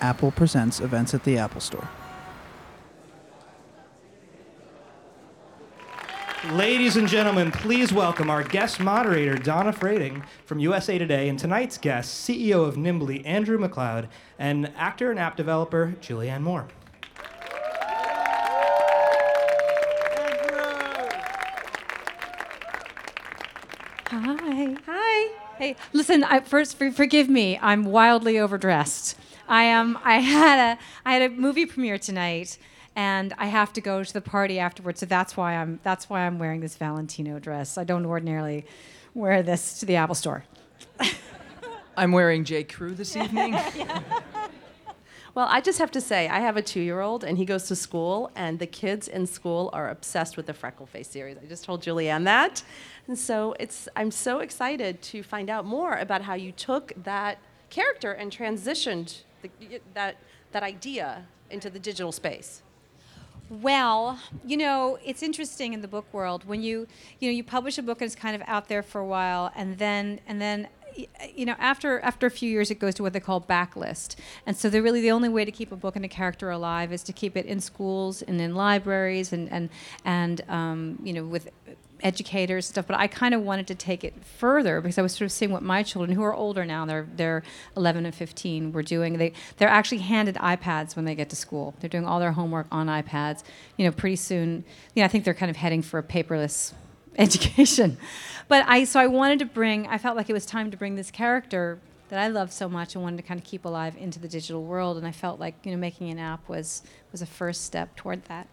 Apple Presents events at the Apple Store. Ladies and gentlemen, please welcome our guest moderator, Donna Freydkin from USA Today, and tonight's guest, CEO of Nimbly, Andrew McLeod, and actor and app developer, Julianne Moore. Hi. Hi. Hey, listen. I, first, for, forgive me. I'm wildly overdressed. I am. I had a. I had a movie premiere tonight, and I have to go to the party afterwards. So that's why I'm. That's why I'm wearing this Valentino dress. I don't ordinarily wear this to the Apple Store. I'm wearing J. Crew this evening. Well, I just have to say, I have a two year old and he goes to school, and the kids in school are obsessed with the Freckleface series. I just told Julianne that. And so it's, I'm so excited to find out more about how you took that character and transitioned the, that, that idea into the digital space. Well, you know, it's interesting in the book world when you, you know, you publish a book and it's kind of out there for a while, and then, and then you know, after after a few years, it goes to what they call backlist, and so they're really the only way to keep a book and a character alive is to keep it in schools and in libraries and and and um, you know with educators stuff. But I kind of wanted to take it further because I was sort of seeing what my children, who are older now, they're they're 11 and 15, were doing. They they're actually handed iPads when they get to school. They're doing all their homework on iPads. You know, pretty soon, you know, I think they're kind of heading for a paperless education. But I so I wanted to bring I felt like it was time to bring this character that I love so much and wanted to kind of keep alive into the digital world and I felt like, you know, making an app was was a first step toward that.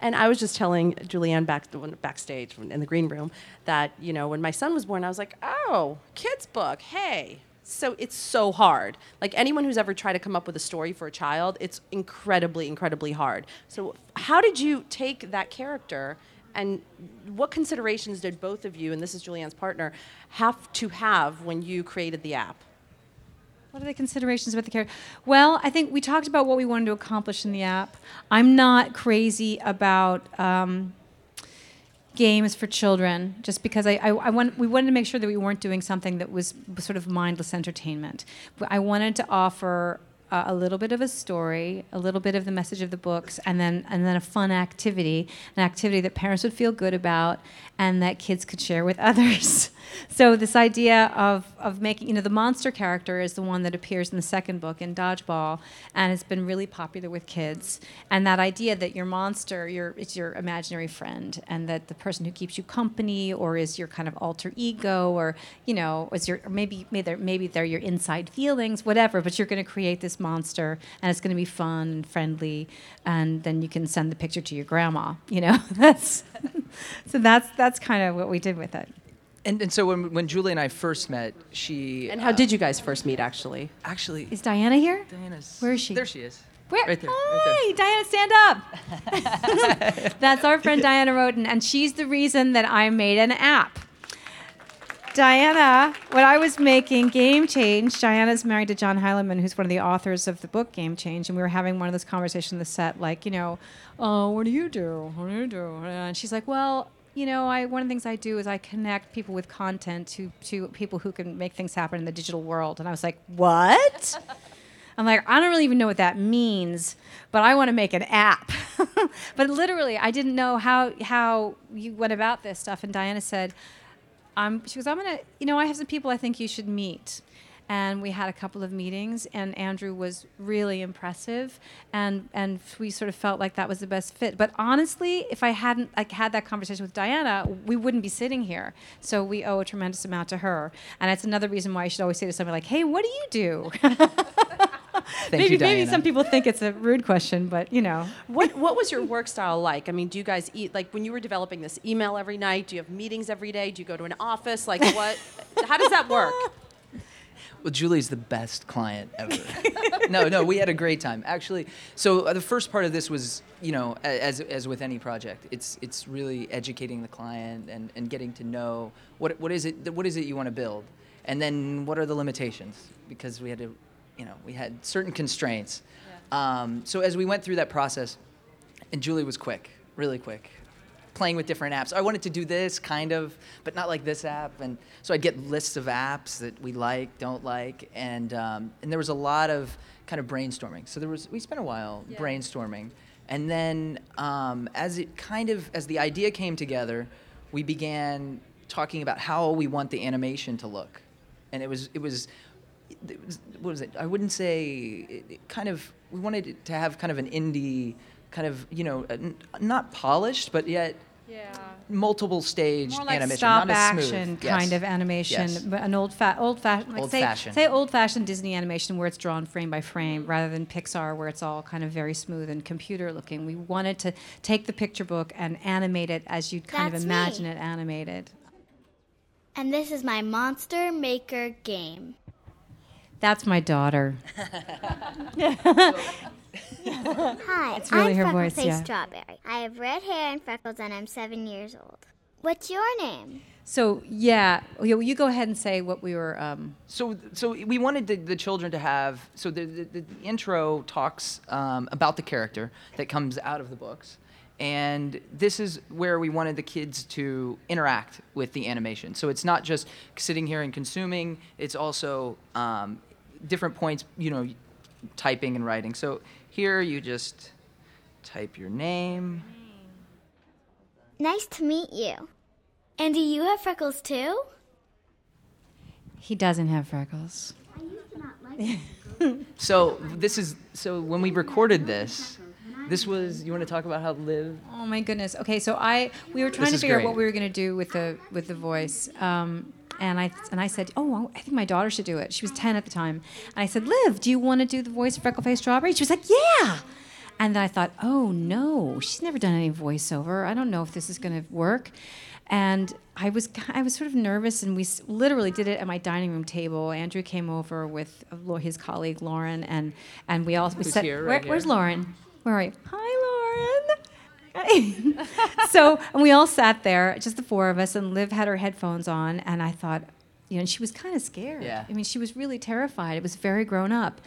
And I was just telling Julianne back backstage in the green room that you know when my son was born, I was like, "Oh, kids book, hey." So it's so hard. Like anyone who's ever tried to come up with a story for a child, it's incredibly, incredibly hard. So how did you take that character and what considerations did both of you, and this is Julianne's partner, have to have when you created the app? What are the considerations about the character? Well, I think we talked about what we wanted to accomplish in the app. I'm not crazy about um, games for children, just because I, I, I, want, we wanted to make sure that we weren't doing something that was sort of mindless entertainment. I wanted to offer uh, a little bit of a story, a little bit of the message of the books, and then and then a fun activity, an activity that parents would feel good about, and that kids could share with others. So this idea of of making, you know, the monster character is the one that appears in the second book in Dodgeball, and it's been really popular with kids. And that idea that your monster, your it's your imaginary friend, and that the person who keeps you company, or is your kind of alter ego, or you know, is your maybe maybe they're, maybe they're your inside feelings, whatever. But you're going to create this monster, and it's going to be fun and friendly, and then you can send the picture to your grandma. You know, that's so that's that's kind of what we did with it. And, and so when, when Julie and I first met, she and how uh, did you guys first meet? Actually, actually, is Diana here? Diana's where is she? There she is. Where? Right there. Hi, right there. Diana, stand up. That's our friend Diana Rhoten, and she's the reason that I made an app. Diana, when I was making Game Change, Diana's married to John Heilemann, who's one of the authors of the book Game Change, and we were having one of those conversations on the set, like, you know, oh, what do you do? What do you do? And she's like, well, you know, I one of the things I do is I connect people with content to to people who can make things happen in the digital world. And I was like, what? I'm like, I don't really even know what that means, but I want to make an app. but literally, I didn't know how how you went about this stuff. And Diana said, um, she goes, I'm gonna, you know, I have some people I think you should meet. And we had a couple of meetings, and Andrew was really impressive, and and we sort of felt like that was the best fit. But honestly, if I hadn't like had that conversation with Diana, we wouldn't be sitting here. So we owe a tremendous amount to her, and it's another reason why I should always say to somebody like, "Hey, what do you do?" maybe you, maybe some people think it's a rude question, but you know. What what was your work style like? I mean, do you guys eat like when you were developing this email every night? Do you have meetings every day? Do you go to an office? Like what? how does that work? Well, Julie's the best client ever. no, no, we had a great time actually. So uh, the first part of this was, you know, as as with any project, it's it's really educating the client and, and getting to know what what is it what is it you want to build, and then what are the limitations because we had to you know, we had certain constraints. Yeah. Um, so as we went through that process, and Julie was quick, really quick. Playing with different apps. I wanted to do this kind of, but not like this app. And so I'd get lists of apps that we like, don't like, and um, and there was a lot of kind of brainstorming. So there was we spent a while brainstorming, and then um, as it kind of as the idea came together, we began talking about how we want the animation to look, and it was it was. What was it? I wouldn't say it, it kind of. We wanted it to have kind of an indie, kind of you know, n- not polished, but yet Yeah. multiple stage More like animation, stop not as smooth. action Yes. kind of animation, Yes. but an old fa- old fashioned like Old say fashioned. say old fashioned Disney animation where it's drawn frame by frame rather than Pixar where it's all kind of very smooth and computer looking. We wanted to take the picture book and animate it as you'd kind That's of me. imagine it animated. And this is my Monster Maker game. That's my daughter. Hi, It's really I'm her voice, yeah. Strawberry. I have red hair and freckles, and I'm seven years old. What's your name? So yeah, you, you go ahead and say what we were. Um, So, so we wanted the, the children to have. So the, the, the intro talks um, about the character that comes out of the books, and this is where we wanted the kids to interact with the animation. So it's not just sitting here and consuming. It's also um, different points. You know, typing and writing. So here you just type your name. Nice to meet you. And do you have freckles too? he doesn't have freckles. So this is so when we recorded this, this was you want to talk about how Liv? Oh my goodness. Okay, so I we were trying This to is figure out what we were going to do with the with the voice. Um, and I and I said, "Oh, I think my daughter should do it." She was 10 at the time. And I said, "Liv, do you want to do the voice of Freckleface Strawberry?" She was like, "Yeah." And then I thought, "Oh no, she's never done any voiceover. I don't know if this is going to work." And I was I was sort of nervous, and we literally did it at my dining room table. Andrew came over with uh, his colleague Lauren, and and we all we Who's here, where- right Where's. Lauren? Where are you? Hi, Lauren. so and we all sat there, just the four of us, and Liv had her headphones on, and I thought, you know, and she was kind of scared. Yeah. I mean, she was really terrified. It was very grown up,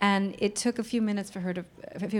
and it took a few minutes for her to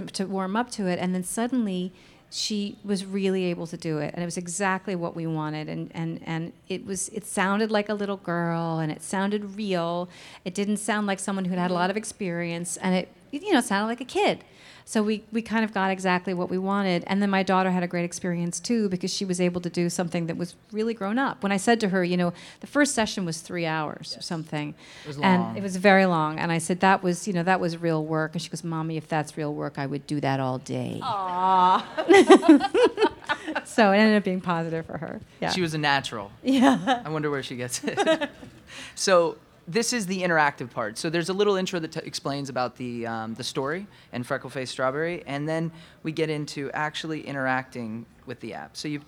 to warm up to it, and then suddenly. She was really able to do it, and it was exactly what we wanted. And, and, and it was it sounded like a little girl, and it sounded real. It didn't sound like someone who had had a mm-hmm. lot of experience, and it you know sounded like a kid. So we, we kind of got exactly what we wanted. And then my daughter had a great experience too because she was able to do something that was really grown up. When I said to her, you know, the first session was three hours or something. It was and it was very long. And I said, that was, you know, that was real work. And she goes, Mommy, if that's real work, I would do that all day. so it ended up being positive for her. Yeah. She was a natural. yeah. I wonder where she gets it. so this is the interactive part. So there's a little intro that t- explains about the um, the story and Freckleface Strawberry, and then we get into actually interacting with the app. So you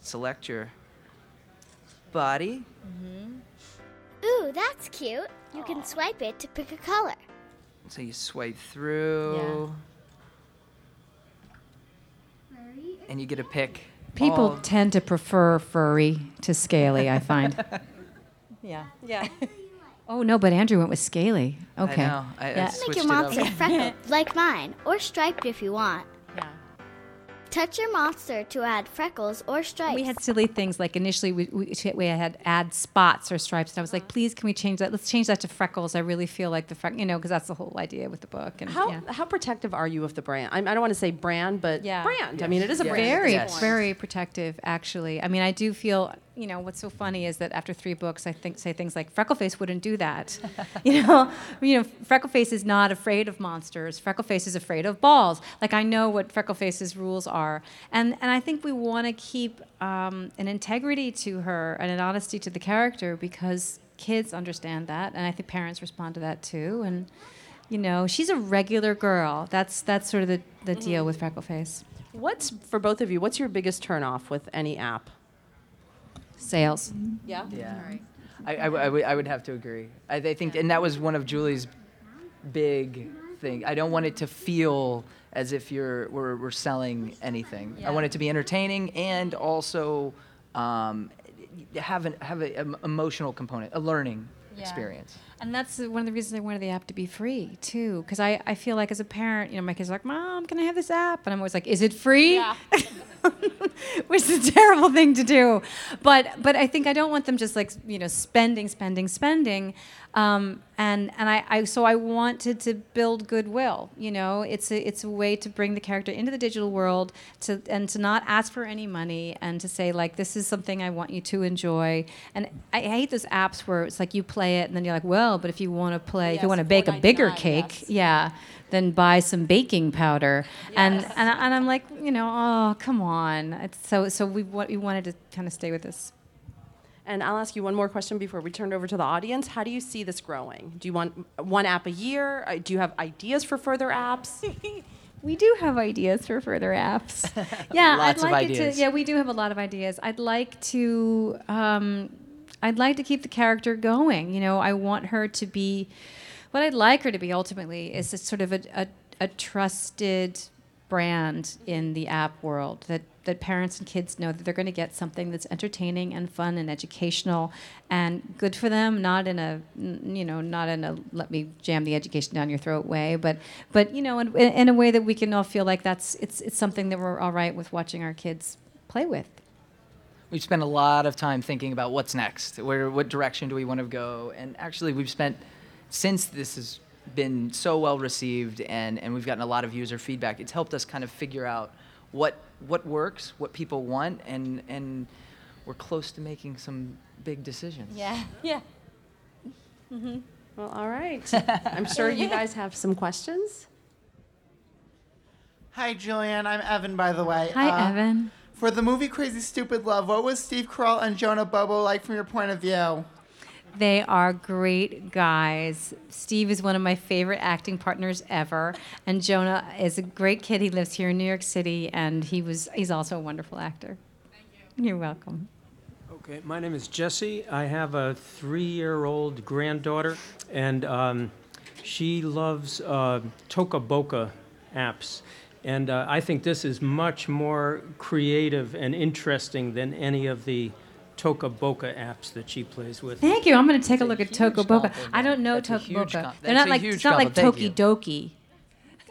select your body. Ooh, that's cute. You can swipe it to pick a color. So you swipe through. And you get a pick. People all- tend to prefer furry to scaly, I find. yeah. Yeah. Oh, no, but Andrew went with scaly. I Okay. know. I, I Yeah. Make switched your it up. monster freckled, like mine, or striped if you want. Yeah. Touch your monster to add freckles or stripes. We had silly things like initially we, we, we had add spots or stripes, and I was like, uh-huh. please, can we change that? Let's change that to freckles. I really feel like the freck, you know, because that's the whole idea with the book. And How, yeah. how protective are you of the brand? I, I don't want to say brand, but Yeah. brand. I mean, it is a Yes. brand. very, Yes. very protective, actually. I mean, I do feel, you know, what's so funny is that after three books, I think say things like Freckleface wouldn't do that. you know, you know, Freckleface is not afraid of monsters. Freckleface is afraid of balls. Like I know what Freckleface's rules are, and and I think we want to keep um, an integrity to her and an honesty to the character because kids understand that, and I think parents respond to that too, and. You know, she's a regular girl. That's that's sort of the, the deal with Freckleface. What's for both of you? What's your biggest turnoff with any app? Sales. Yeah. Yeah. I, I, w- I would- I would have to agree. I, I think, and that was one of Julie's big thing. I don't want it to feel as if you're we're, we're selling anything. I want it to be entertaining and also um, have an have an emotional component, a learning experience. And that's one of the reasons I wanted the app to be free too, because I, I feel like as a parent, you know, my kids are like, "Mom, can I have this app?" And I'm always like, "Is it free?" Yeah. Which is a terrible thing to do, but but I think I don't want them just like you know spending, spending, spending, um, and and I, I so I wanted to build goodwill. You know, it's a it's a way to bring the character into the digital world to and to not ask for any money and to say like this is something I want you to enjoy. And I hate those apps where it's like you play it and then you're like, well, but if you want to play, if you want to bake a bigger cake, yes. yeah, then buy some baking powder. And, Yes. and and I'm like, you know, oh come on. It's so so we wa- we wanted to kind of stay with this. And I'll ask you one more question before we turn it over to the audience. How do you see this growing? Do you want one app a year? Uh, Do you have ideas for further apps? We do have ideas for further apps. yeah, Lots I'd of like it ideas. to. Yeah, we do have a lot of ideas. I'd like to. Um, I'd like to keep the character going. You know, I want her to be. What I'd like her to be ultimately is a sort of a, a, a trusted brand in the app world that that parents and kids know that they're going to get something that's entertaining and fun and educational and good for them not in a you know not in a let me jam the education down your throat way but but you know in, in a way that we can all feel like that's it's it's something that we're all right with watching our kids play with We've spent a lot of time thinking about what's next. Where, what direction do we want to go? And actually, we've spent since this has been so well received, and, and we've gotten a lot of user feedback. It's helped us kind of figure out what what works, what people want, and and we're close to making some big decisions. yeah yeah Mm-hmm. Well, all right. I'm sure you guys have some questions. Hi, Julian. I'm Evan, by the way. hi Uh, evan For the movie Crazy Stupid Love, what was Steve Carell and Jonah Bobo like from your point of view? They are great guys. Steve is one of my favorite acting partners ever, and Jonah is a great kid. He lives here in New York City, and he was he's also a wonderful actor. Thank you. You're welcome. Okay, my name is Jesse. I have a three-year-old granddaughter, and um, she loves uh, Toca Boca apps. And uh, I think this is much more creative and interesting than any of the Toca Boca apps that she plays with. Thank you. I'm going to take a That's look a at Toca Boca. I don't know That's a Toca Boca. com- They're not like it's not like compliment. Toki Doki.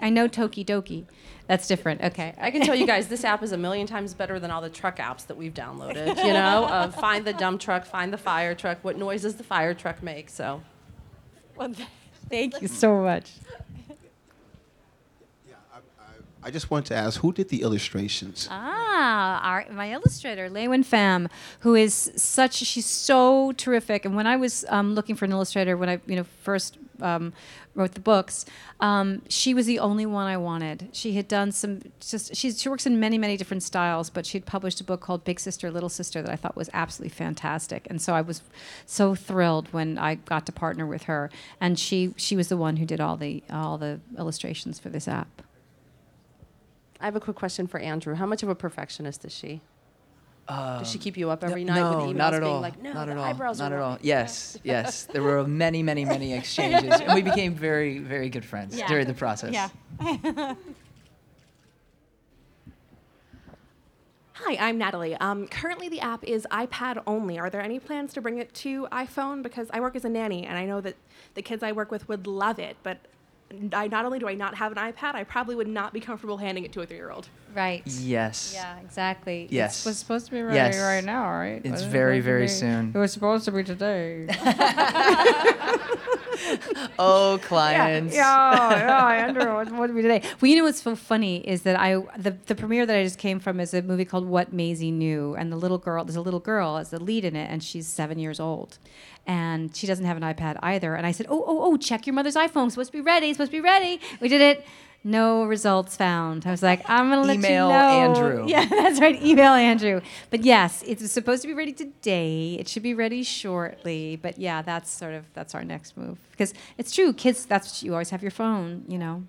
I know Toki Doki. That's different. Okay. I can tell you guys, this app is a million times better than all the truck apps that we've downloaded. You know, uh, find the dump truck, find the fire truck. What noise does the fire truck make? So, Thank you so much. I just want to ask, who did the illustrations? Ah, our, my illustrator, LeUyen Pham, who is such, she's so terrific. And when I was um, looking for an illustrator, when I, you know, first um, wrote the books, um, she was the only one I wanted. She had done some, just, she's, she works in many, many different styles, but she'd published a book called Big Sister, Little Sister that I thought was absolutely fantastic. And so I was so thrilled when I got to partner with her. And she, she was the one who did all the, all the illustrations for this app. I have a quick question for Andrew. How much of a perfectionist is she? Does she keep you up every No, night with emails not at being all. like, no, not at all. eyebrows not at all. Yes, yes. There were many, many, many exchanges, and we became very, very good friends Yeah. during the process. Yeah. Hi, I'm Natalie. Um, currently, the app is iPad only. Are there any plans to bring it to iPhone? Because I work as a nanny, and I know that the kids I work with would love it. But I not only do I not have an iPad, I probably would not be comfortable handing it to a three-year-old. Right. Yes. Yeah, exactly. Yes. It was supposed to be ready Yes. right now, right? It's Wasn't it very, very be- soon. It was supposed to be today. Oh, clients. Yeah, yeah, yeah Andrew, it's supposed to be today. Well, you know what's so funny is that I the, the premiere that I just came from is a movie called What Maisie Knew, and the little girl there's a little girl as the lead in it, and she's seven years old, and she doesn't have an iPad either. And I said, oh, oh, oh, check your mother's iPhone. It's supposed to be ready. It's supposed to be ready. We did it. No results found. I was like, I'm gonna let Email you know. Andrew. Yeah, that's right. Email Andrew. But yes, it's supposed to be ready today. It should be ready shortly. But yeah, that's sort of that's our next move because it's true. Kids, that's what you always have your phone. You know.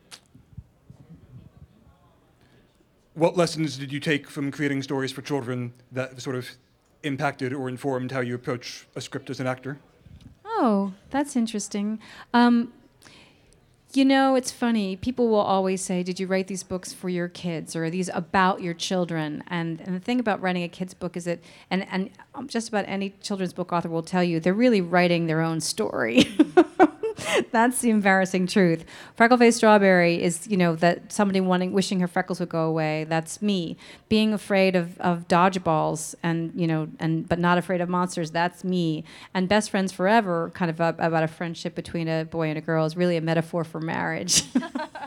What lessons did you take from creating stories for children that sort of impacted or informed how you approach a script as an actor? Oh, that's interesting. Um, you know, it's funny. People will always say, "Did you write these books for your kids, or are these about your children?" And and the thing about writing a kids book is that, and and um, just about any children's book author will tell you, they're really writing their own story. That's the embarrassing truth. Freckle faced strawberry is, you know, that somebody wanting, wishing her freckles would go away. That's me. Being afraid of, of dodgeballs and, you know, and but not afraid of monsters. That's me. And best friends forever, kind of a, about a friendship between a boy and a girl, is really a metaphor for marriage.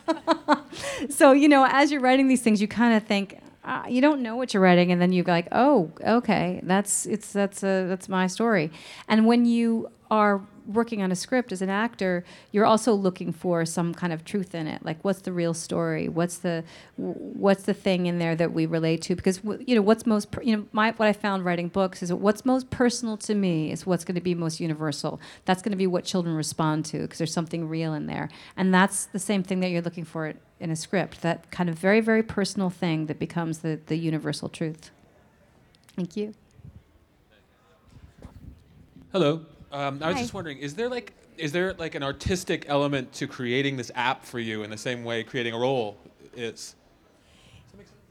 so you know, as you're writing these things, you kind of think. Uh, you don't know what you're writing, and then you're like, "Oh, okay, that's it's that's a that's my story." And when you are working on a script as an actor, you're also looking for some kind of truth in it. Like, what's the real story? What's the what's the thing in there that we relate to? Because you know, what's most you know, my what I found writing books is what's most personal to me is what's going to be most universal. That's going to be what children respond to because there's something real in there, and that's the same thing that you're looking for in a script. That kind of very very personal thing that becomes the the universal truth. Thank you. Hello. Um, I was Hi. just wondering, is there like is there like an artistic element to creating this app for you in the same way creating a role is?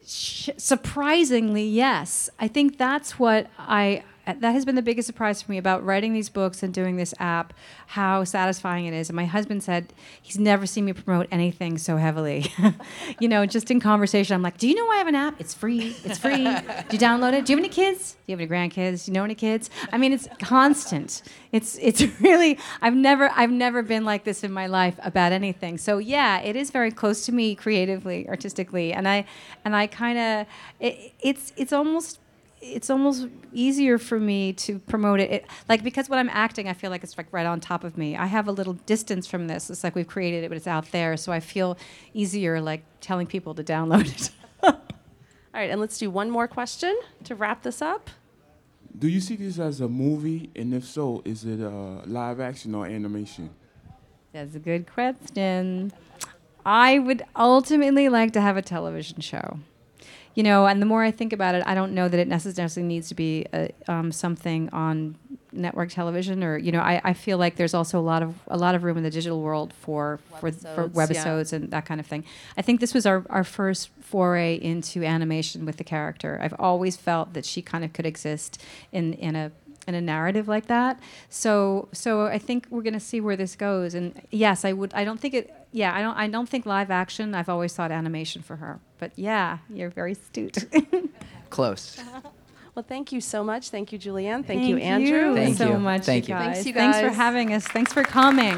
Sh- surprisingly, yes. I think that's what I Uh, that has been the biggest surprise for me about writing these books and doing this app, how satisfying it is. And my husband said he's never seen me promote anything so heavily. you know, just in conversation, I'm like, "Do you know I have an app? It's free. It's free. Do you download it? Do you have any kids? Do you have any grandkids? Do you know any kids?" I mean, it's constant. It's it's really I've never I've never been like this in my life about anything. So yeah, it is very close to me creatively, artistically, and I and I kind of it, it's it's almost it's almost easier for me to promote it. it. Like because when I'm acting, I feel like it's like right on top of me. I have a little distance from this. It's like we've created it, but it's out there, so I feel easier like telling people to download it. All right, and let's do one more question to wrap this up. Do you see this as a movie? And if so, is it uh, live action or animation? That's a good question. I would ultimately like to have a television show. You know, and the more I think about it, I don't know that it necessarily needs to be a, um, something on network television, or you know, I, I feel like there's also a lot of a lot of room in the digital world for for, for Webisodes, yeah. webisodes and that kind of thing. I think this was our, our first foray into animation with the character. I've always felt that she kind of could exist in in a in a narrative like that. So so I think we're going to see where this goes. And yes, I would. I don't think it. Yeah, I don't. I don't think live action. I've always thought animation for her. But yeah, you're very astute. Close. Well, thank you so much. Thank you, Julianne. Thank, you, Andrew. you Thank so you. So much, Thank you you. guys. Thanks, you Thanks for having us. Thanks for coming.